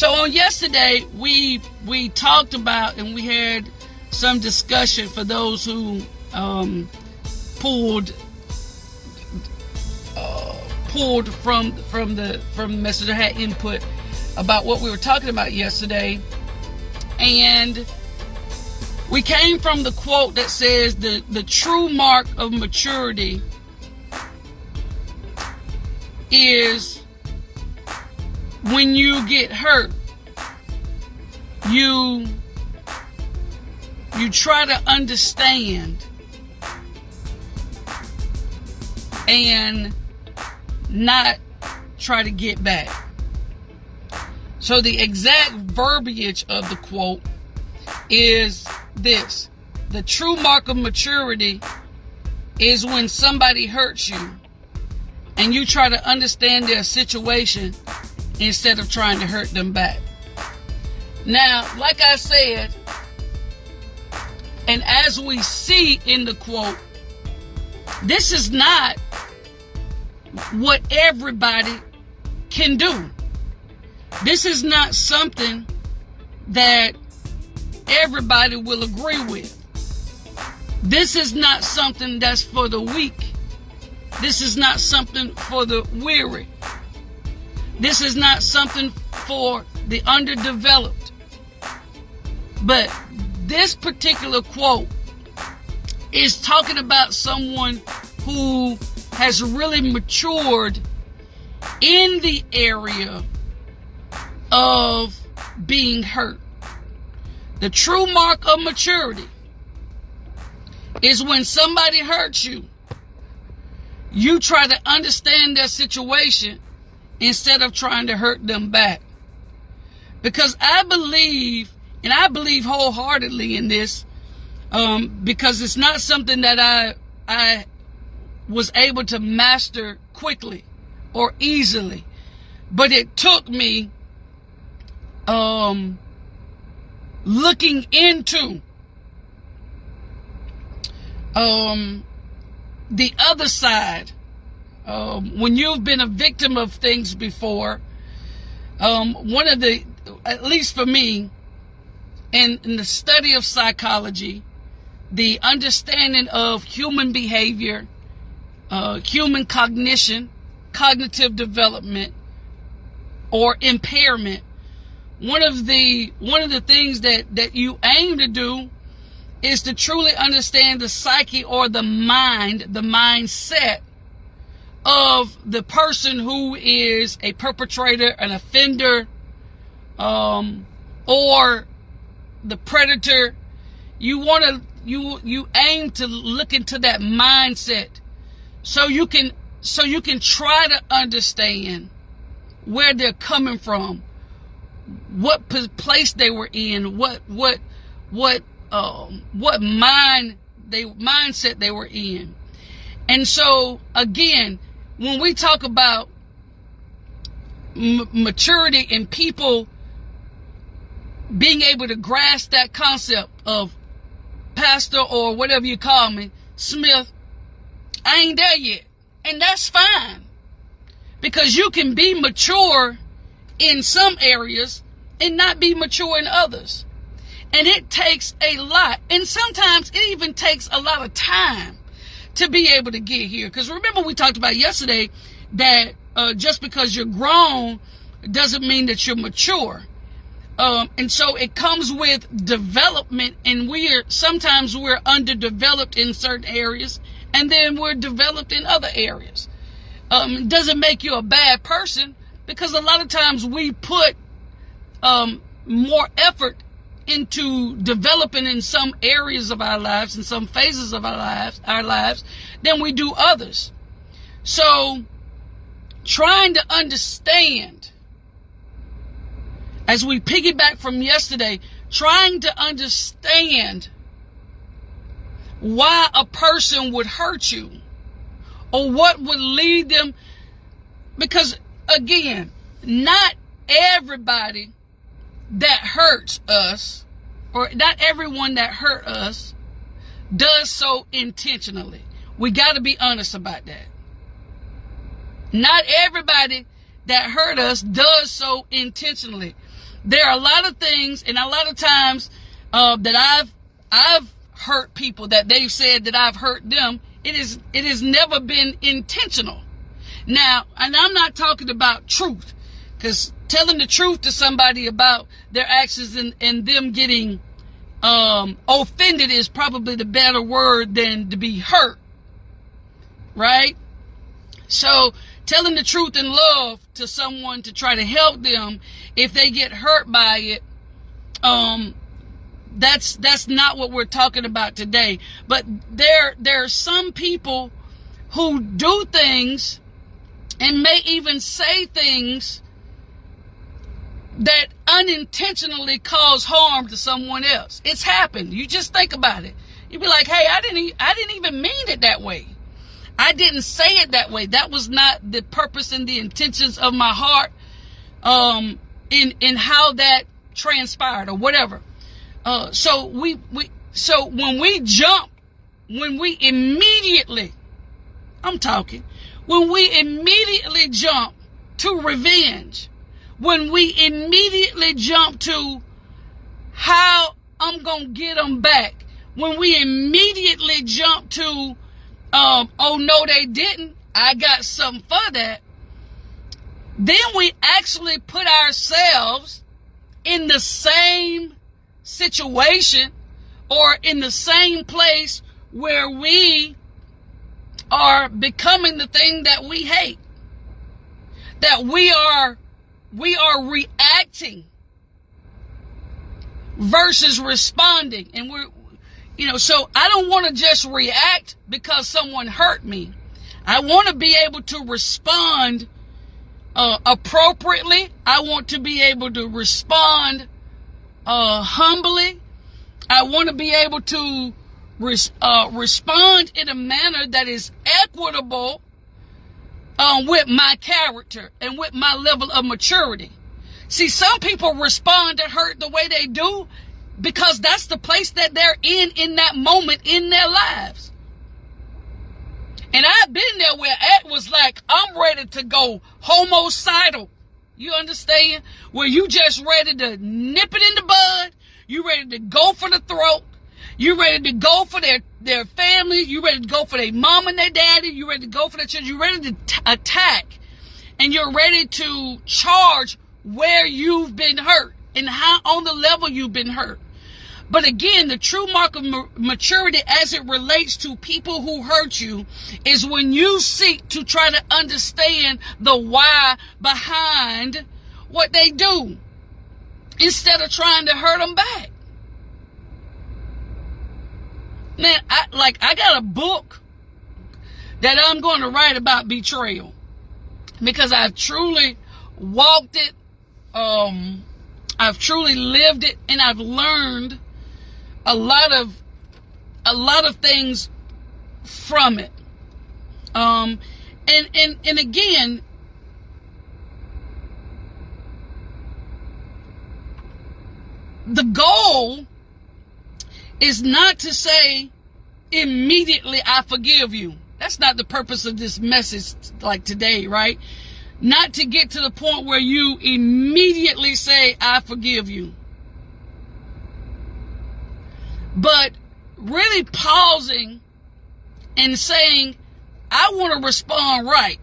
So on yesterday, we we talked about and we had some discussion for those who um, pulled uh, pulled from from the from the message or had input about what we were talking about yesterday, and we came from the quote that says the the true mark of maturity is when you get hurt you you try to understand and not try to get back. So the exact verbiage of the quote is this. The true mark of maturity is when somebody hurts you and you try to understand their situation instead of trying to hurt them back. Now, like I said, and as we see in the quote, this is not what everybody can do. This is not something that everybody will agree with. This is not something that's for the weak. This is not something for the weary. This is not something for the underdeveloped. But this particular quote is talking about someone who has really matured in the area of being hurt. The true mark of maturity is when somebody hurts you you try to understand their situation instead of trying to hurt them back. Because I believe, and I believe wholeheartedly in this, um, because it's not something that I I was able to master quickly or easily, but it took me um, looking into um, the other side, um, when you've been a victim of things before, um, one of the, at least for me, in, in the study of psychology, the understanding of human behavior, uh, human cognition, cognitive development, or impairment, one of the one of the things that that you aim to do is to truly understand the psyche or the mind, the mindset of the person who is a perpetrator, an offender, um, or the predator. You want to you you aim to look into that mindset so you can so you can try to understand where they're coming from, what place they were in, what what what um, what mind they mindset they were in. And so again, when we talk about m- maturity and people being able to grasp that concept of pastor or whatever you call me, Smith, I ain't there yet. And that's fine. Because you can be mature in some areas and not be mature in others. And it takes a lot. And sometimes it even takes a lot of time to be able to get here. Because remember, we talked about yesterday that uh, just because you're grown doesn't mean that you're mature. Um, and so it comes with development, and we're sometimes we're underdeveloped in certain areas, and then we're developed in other areas. Um, doesn't make you a bad person because a lot of times we put um, more effort into developing in some areas of our lives, in some phases of our lives, our lives, than we do others. So, trying to understand, as we piggyback from yesterday, trying to understand why a person would hurt you or what would lead them, because again, not everybody that hurts us, or not everyone that hurt us, does so intentionally. We got to be honest about that. Not everybody that hurt us does so intentionally. There are a lot of things, and a lot of times uh, that I've I've hurt people that they've said that I've hurt them. It is it has never been intentional. Now, and I'm not talking about truth, because telling the truth to somebody about their actions and, and them getting um, offended is probably the better word than to be hurt. Right? So telling the truth in love to someone to try to help them if they get hurt by it, um, that's that's not what we're talking about today. But there there are some people who do things and may even say things that unintentionally cause harm to someone else. It's happened. You just think about it. You'd be like, "Hey, I didn't I didn't even mean it that way." I didn't say it that way. That was not the purpose and the intentions of my heart um, in in how that transpired or whatever. Uh, so we we so when we jump, when we immediately, I'm talking, when we immediately jump to revenge, when we immediately jump to how I'm gonna get them back, when we immediately jump to um, oh no, they didn't. I got something for that. Then we actually put ourselves in the same situation or in the same place where we are becoming the thing that we hate. That we are we are reacting versus responding and we're you know, so I don't want to just react because someone hurt me. I want to be able to respond uh, appropriately. I want to be able to respond uh, humbly. I want to be able to res- uh, respond in a manner that is equitable um, with my character and with my level of maturity. See, some people respond to hurt the way they do because that's the place that they're in in that moment in their lives. And I've been there where it was like, I'm ready to go homicidal. You understand? Where you just ready to nip it in the bud. You ready to go for the throat. You ready to go for their, their family. You ready to go for their mom and their daddy. You ready to go for their children. You ready to t- attack. And you're ready to charge where you've been hurt and how on the level you've been hurt. But again, the true mark of maturity as it relates to people who hurt you is when you seek to try to understand the why behind what they do instead of trying to hurt them back. Man, I, like I got a book that I'm going to write about betrayal because I've truly walked it, um, I've truly lived it, and I've learned a lot of a lot of things from it. Um, and and and again, the goal is not to say immediately I forgive you. That's not the purpose of this message like today, right? Not to get to the point where you immediately say I forgive you but really pausing and saying, I want to respond right.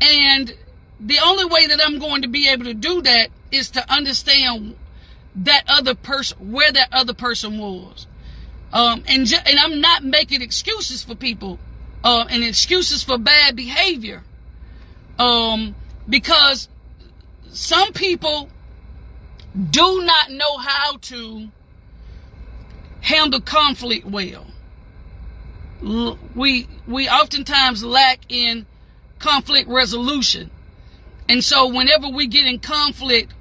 And the only way that I'm going to be able to do that is to understand that other person, where that other person was. Um, and, ju- and I'm not making excuses for people, uh, and excuses for bad behavior. Um, because some people do not know how to handle conflict well. We we oftentimes lack in conflict resolution. And so whenever we get in conflict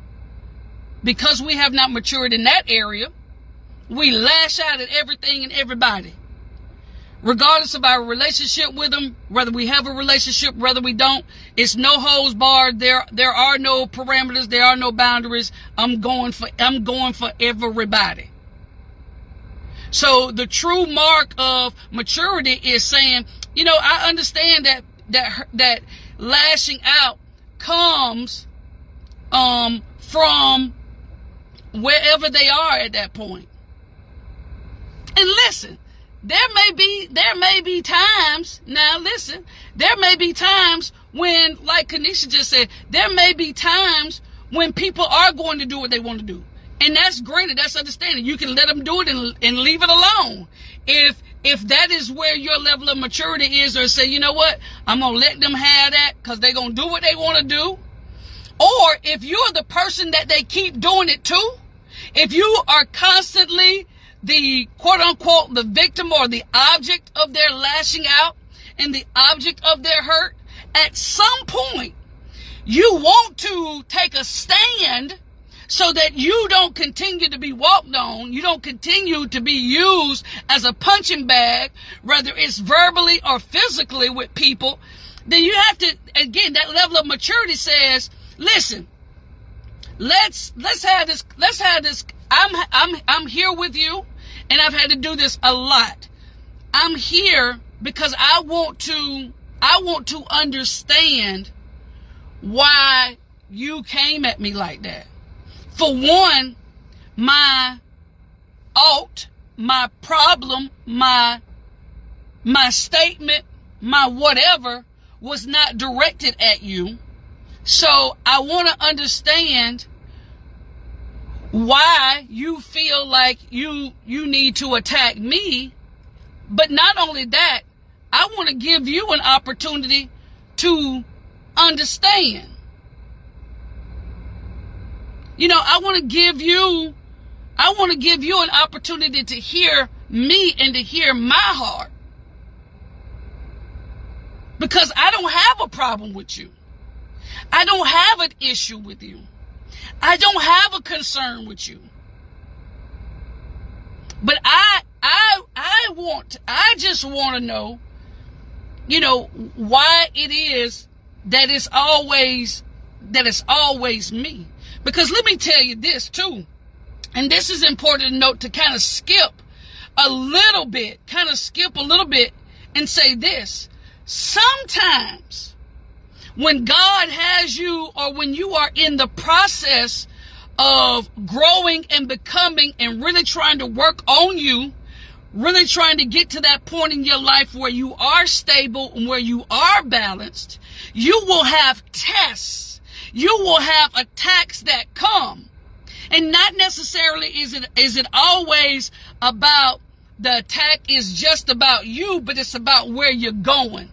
because we have not matured in that area, we lash out at everything and everybody. Regardless of our relationship with them, whether we have a relationship, whether we don't, it's no holds barred. There, there are no parameters. There are no boundaries. I'm going for, I'm going for everybody. So the true mark of maturity is saying, you know, I understand that that that lashing out comes um, from wherever they are at that point. And listen, there may be there may be times now listen there may be times when like kanisha just said there may be times when people are going to do what they want to do. And that's granted that's understanding. You can let them do it and, and leave it alone. If if that is where your level of maturity is or say you know what? I'm gonna let them have that because they're gonna do what they want to do. Or if you're the person that they keep doing it to if you are constantly the quote unquote the victim or the object of their lashing out and the object of their hurt, at some point you want to take a stand so that you don't continue to be walked on, you don't continue to be used as a punching bag, whether it's verbally or physically with people, then you have to again that level of maturity says, listen, let's let's have this let's have this I'm I'm I'm here with you and I've had to do this a lot. I'm here because I want to I want to understand why you came at me like that. For one, my alt, my problem, my my statement, my whatever was not directed at you. So I want to understand why you feel like you you need to attack me. But not only that i want to give you an opportunity to understand. You know i want to give you i want to give you an opportunity to hear me and to hear my heart. Because i don't have a problem with you i don't have an issue with you I don't have a concern with you. But I I I want I just want to know you know why it is that it's always that it's always me. Because let me tell you this too. And this is important to note to kind of skip a little bit, kind of skip a little bit and say this. Sometimes when God has you or when you are in the process of growing and becoming and really trying to work on you, really trying to get to that point in your life where you are stable and where you are balanced, you will have tests. You will have attacks that come. And not necessarily is it is it always about the attack is just about you, but it's about where you're going.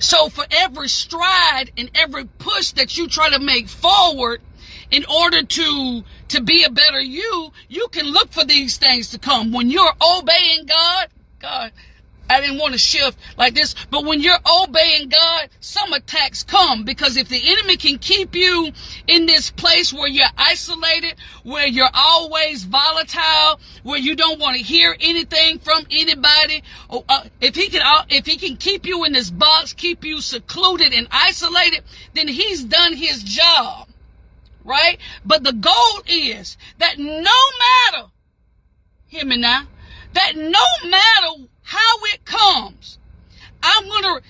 So for every stride and every push that you try to make forward in order to to be a better you, you can look for these things to come. When you're obeying God, God, I didn't want to shift like this, but when you're obeying God, some attacks come. Because if the enemy can keep you in this place where you're isolated, where you're always volatile, where you don't want to hear anything from anybody, or, uh, if he can, uh, if he can keep you in this box, keep you secluded and isolated, then he's done his job, right? But the goal is that no matter, hear me now, that no matter how it comes. I'm gonna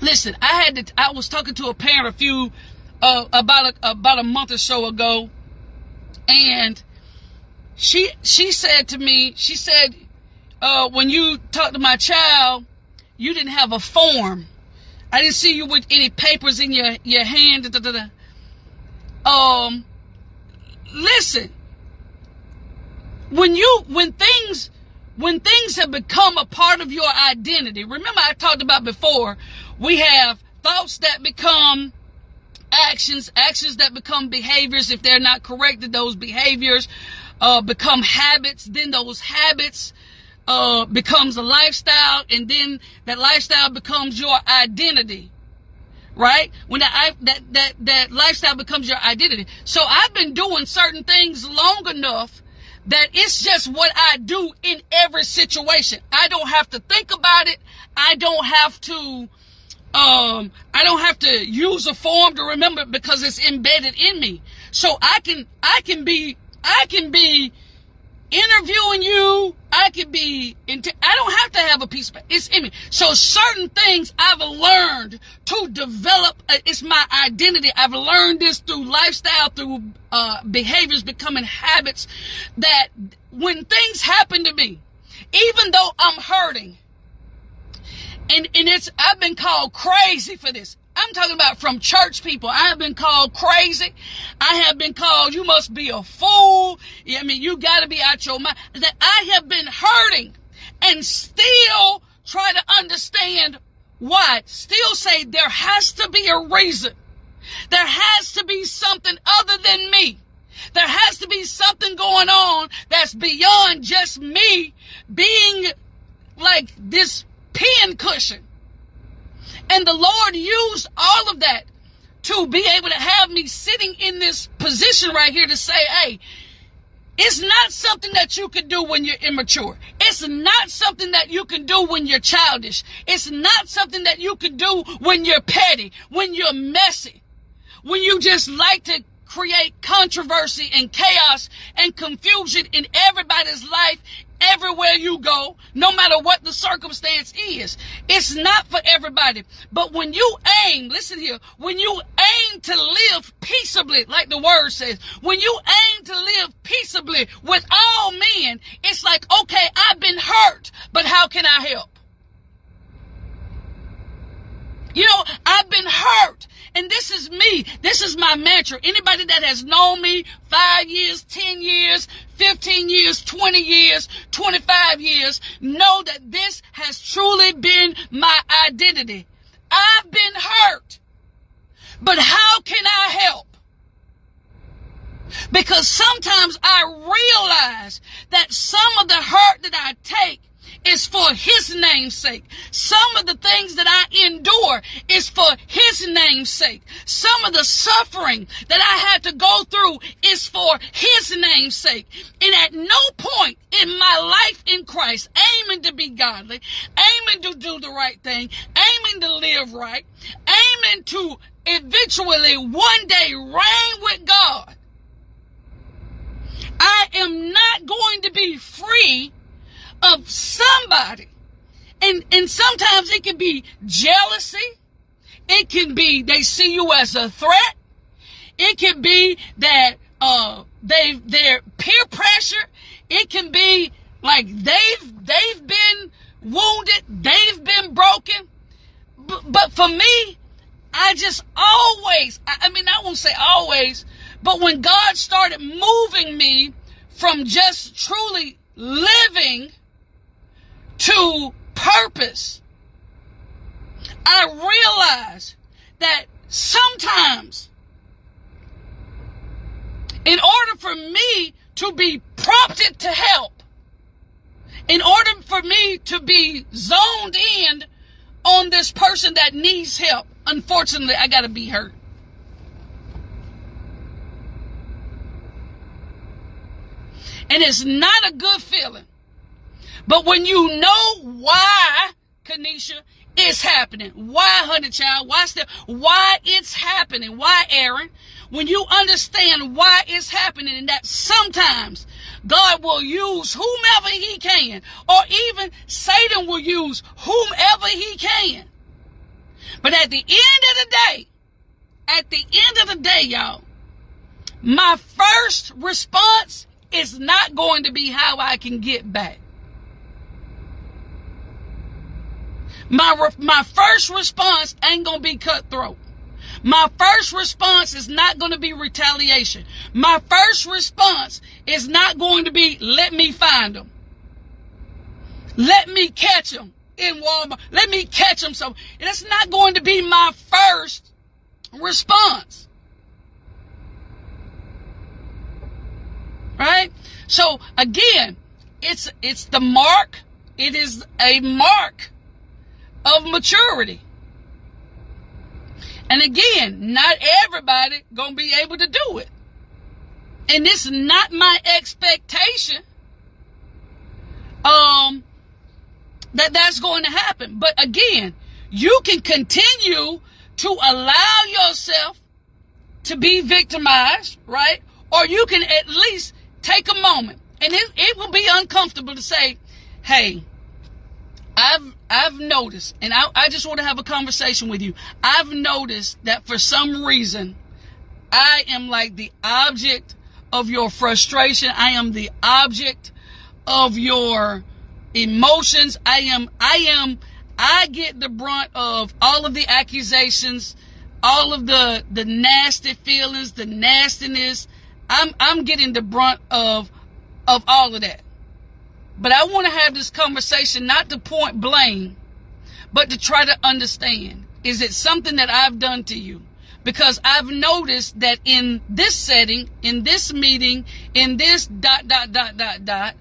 listen. I had to. I was talking to a parent a few uh, about a, about a month or so ago, and she she said to me, she said, uh, when you talked to my child, you didn't have a form. I didn't see you with any papers in your your hand. Da, da, da. Um, listen. When you when things when things have become a part of your identity, remember I talked about before, we have thoughts that become actions, actions that become behaviors if they're not corrected, those behaviors uh, become habits, then those habits uh, becomes a lifestyle, and then that lifestyle becomes your identity. Right? When that, that, that, that lifestyle becomes your identity. So I've been doing certain things long enough that it's just what I do in every situation. I don't have to think about it. I don't have to um I don't have to use a form to remember it because it's embedded in me. So I can I can be I can be interviewing you. I could be, into, I don't have to have a piece of, it's in me. So certain things I've learned to develop, uh, it's my identity. I've learned this through lifestyle, through uh, behaviors becoming habits that when things happen to me, even though I'm hurting, and, and it's, I've been called crazy for this. I'm talking about from church people. I have been called crazy. I have been called, you must be a fool. I mean, you gotta be out your mind. That I have been hurting and still try to understand why. Still say there has to be a reason. There has to be something other than me. There has to be something going on that's beyond just me being like this pin cushion. And the Lord used all of that to be able to have me sitting in this position right here to say, hey, it's not something that you can do when you're immature. It's not something that you can do when you're childish. It's not something that you can do when you're petty, when you're messy, when you just like to create controversy and chaos and confusion in everybody's life everywhere you go, no matter what the circumstance is. It's not for everybody. But when you aim, listen here, when you aim to live peaceably, like the word says, when you aim to live peaceably with all men, it's like, okay, I've been hurt, but how can I help? You know, I've been hurt. And this is me. This is my mantra. Anybody that has known me five years, 10 years, 15 years, 20 years, 25 years, know that this has truly been my identity. I've been hurt. But how can I help? Because sometimes I realize that some of the hurt that I take is for his name's sake. Some of the things that I endure is for his name's sake. Some of the suffering that I had to go through is for his name's sake. And at no point in my life in Christ, aiming to be godly, aiming to do the right thing, aiming to live right, aiming to eventually one day reign with God, I am not going to be free of somebody. And, and sometimes it can be jealousy. It can be they see you as a threat. It can be that uh, they their peer pressure. It can be like they've they've been wounded, they've been broken. But, but for me, I just always, I, I mean, I won't say always, but when God started moving me from just truly living to purpose, I realize that sometimes, in order for me to be prompted to help, in order for me to be zoned in on this person that needs help, unfortunately, I got to be hurt. And it's not a good feeling but when you know why, Kanisha, it's happening. Why, honey child? Why still? Why it's happening? Why, Aaron? When you understand why it's happening and that sometimes God will use whomever he can, or even Satan will use whomever he can. But at the end of the day, at the end of the day, y'all, my first response is not going to be how I can get back. My, my first response ain't going to be cutthroat. My first response is not going to be retaliation. My first response is not going to be, let me find them. Let me catch them in Walmart. Let me catch them. So that's not going to be my first response. Right? So again, it's, it's the mark. It is a mark of maturity. And again, not everybody gonna be able to do it. And it's not my expectation um that that's going to happen. But again, you can continue to allow yourself to be victimized, right? Or you can at least take a moment and it, it will be uncomfortable to say, hey, I've I've noticed, and I, I just want to have a conversation with you. I've noticed that for some reason, I am like the object of your frustration. I am the object of your emotions. I am I am I get the brunt of all of the accusations, all of the the nasty feelings, the nastiness. I'm I'm getting the brunt of of all of that. But I want to have this conversation not to point blame, but to try to understand. Is it something that I've done to you? Because I've noticed that in this setting, in this meeting, in this dot, dot, dot, dot, dot,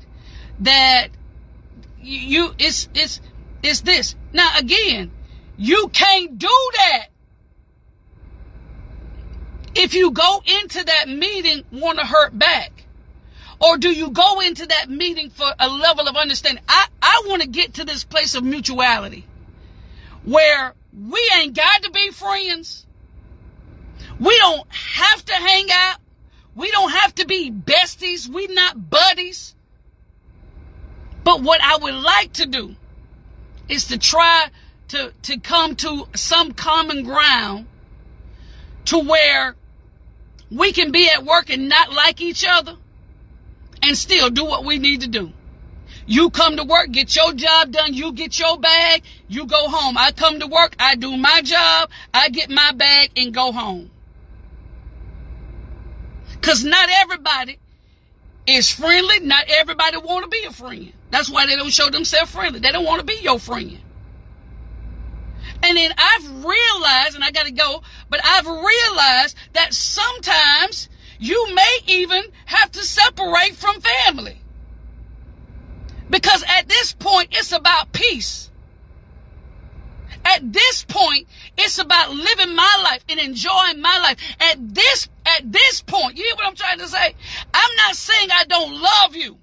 that you, it's, it's, it's this. Now again, you can't do that if you go into that meeting want to hurt back. Or do you go into that meeting for a level of understanding? I, I want to get to this place of mutuality where we ain't got to be friends. We don't have to hang out. We don't have to be besties. We not buddies. But what I would like to do is to try to, to come to some common ground to where we can be at work and not like each other and still do what we need to do. You come to work, get your job done, you get your bag, you go home. I come to work, I do my job, I get my bag and go home. Cause not everybody is friendly, not everybody want to be a friend. That's why they don't show themselves friendly. They don't want to be your friend. And then I've realized, and I got to go, but I've realized that sometimes you may even have to separate from family. Because at this point, it's about peace. At this point, it's about living my life and enjoying my life. At this, at this point, you hear what I'm trying to say? I'm not saying I don't love you.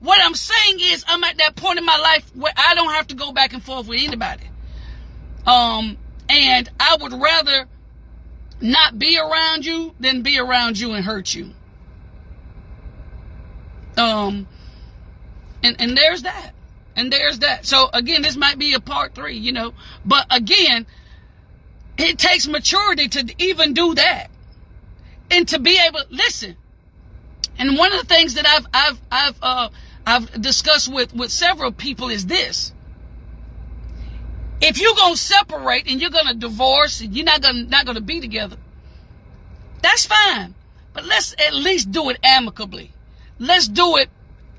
What I'm saying is I'm at that point in my life where I don't have to go back and forth with anybody. Um, and I would rather not be around you than be around you and hurt you. Um, and, and there's that. And there's that. So again, this might be a part three, you know, but again, it takes maturity to even do that and to be able, listen. And one of the things that I've, I've, I've, uh, I've discussed with, with several people is this. If you're gonna separate and you're gonna divorce and you're not gonna not gonna be together, that's fine. But let's at least do it amicably. Let's do it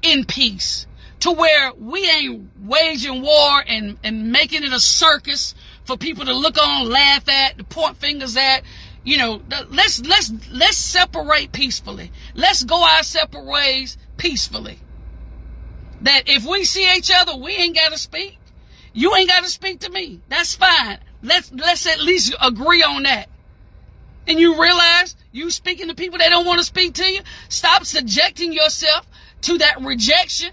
in peace. To where we ain't waging war and, and making it a circus for people to look on, laugh at, to point fingers at. You know, let's let's let's separate peacefully. Let's go our separate ways peacefully. That if we see each other, we ain't gotta speak. You ain't got to speak to me. That's fine. Let's let's at least agree on that. And you realize you speaking to people that don't want to speak to you. Stop subjecting yourself to that rejection.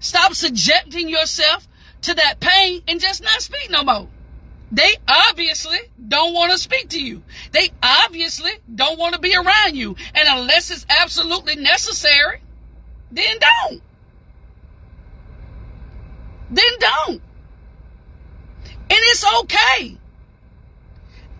Stop subjecting yourself to that pain and just not speak no more. They obviously don't want to speak to you. They obviously don't want to be around you. And unless it's absolutely necessary, then don't. Then don't. And it's okay.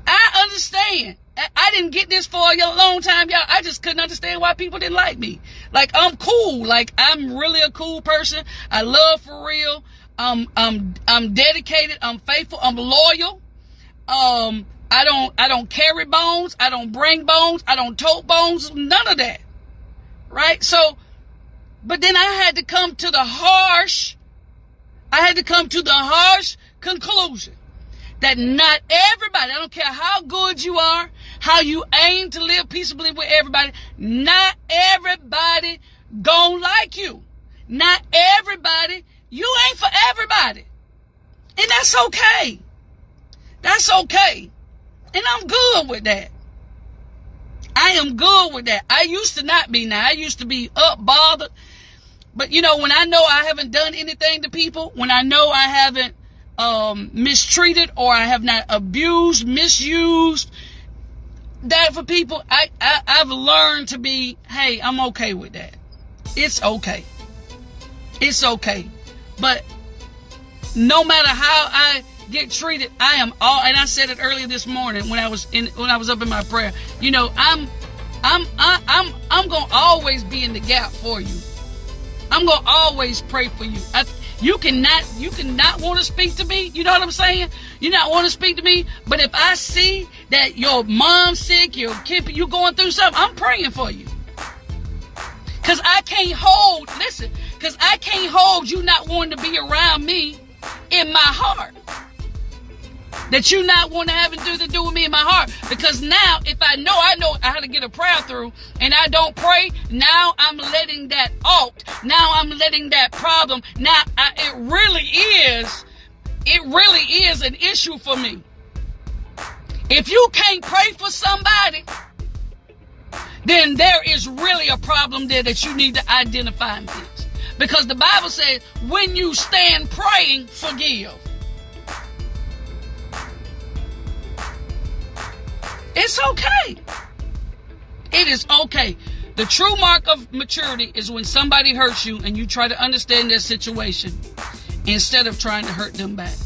I understand. I didn't get this for a long time, y'all. I just couldn't understand why people didn't like me. Like I'm cool. Like I'm really a cool person. I love for real. Um, I'm I'm dedicated. I'm faithful. I'm loyal. Um, I don't I don't carry bones. I don't bring bones. I don't tote bones. None of that. Right. So, but then I had to come to the harsh. I had to come to the harsh conclusion that not everybody, I don't care how good you are, how you aim to live peaceably with everybody, not everybody gonna like you. Not everybody, you ain't for everybody. And that's okay. That's okay. And I'm good with that. I am good with that. I used to not be now. I used to be up, bothered. But you know, when I know I haven't done anything to people, when I know I haven't um, mistreated or I have not abused, misused that for people, I, I, I've learned to be, hey, I'm okay with that. It's okay. It's okay. But no matter how I get treated, I am all and I said it earlier this morning when I was in when I was up in my prayer. You know, I'm I'm I, I'm I'm gonna always be in the gap for you. I'm gonna always pray for you. I, you cannot you cannot want to speak to me. You know what I'm saying? You not want to speak to me. But if I see that your mom's sick, your kid, you going through something, I'm praying for you. Cause I can't hold. Listen, cause I can't hold you not wanting to be around me in my heart that you not want to have to do with me in my heart. Because now, if I know I know how to get a prayer through and I don't pray, now I'm letting that out. Now I'm letting that problem. Now I, it really is, it really is an issue for me. If you can't pray for somebody, then there is really a problem there that you need to identify and fix. Because the Bible says, when you stand praying, forgive. It's okay. It is okay. The true mark of maturity is when somebody hurts you and you try to understand their situation instead of trying to hurt them back.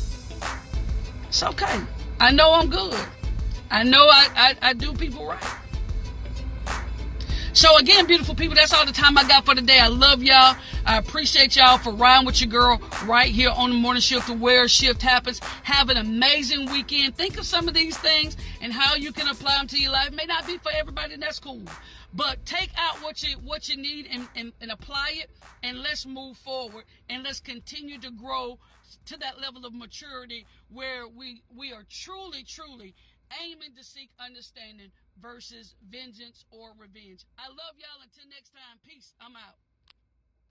It's okay. I know I'm good. I know I, I, I do people right. So again, beautiful people, that's all the time I got for today. I love y'all. I appreciate y'all for riding with your girl right here on the morning shift to where shift happens. Have an amazing weekend. Think of some of these things and how you can apply them to your life. May not be for everybody, and that's cool. But take out what you what you need and, and, and apply it and let's move forward and let's continue to grow to that level of maturity where we we are truly, truly aiming to seek understanding versus vengeance or revenge. I love y'all. Until next time, peace. I'm out.